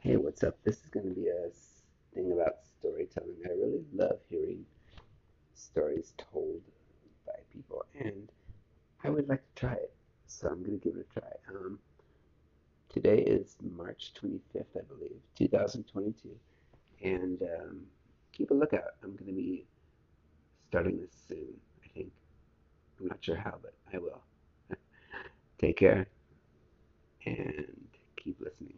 Hey, what's up? This is going to be a thing about storytelling. I really love hearing stories told by people, and I would like to try it. So I'm going to give it a try. Um, today is March 25th, I believe, 2022, and um, keep a lookout. I'm going to be starting this soon, I think. I'm not sure how, but I will. Take care. and keep listening.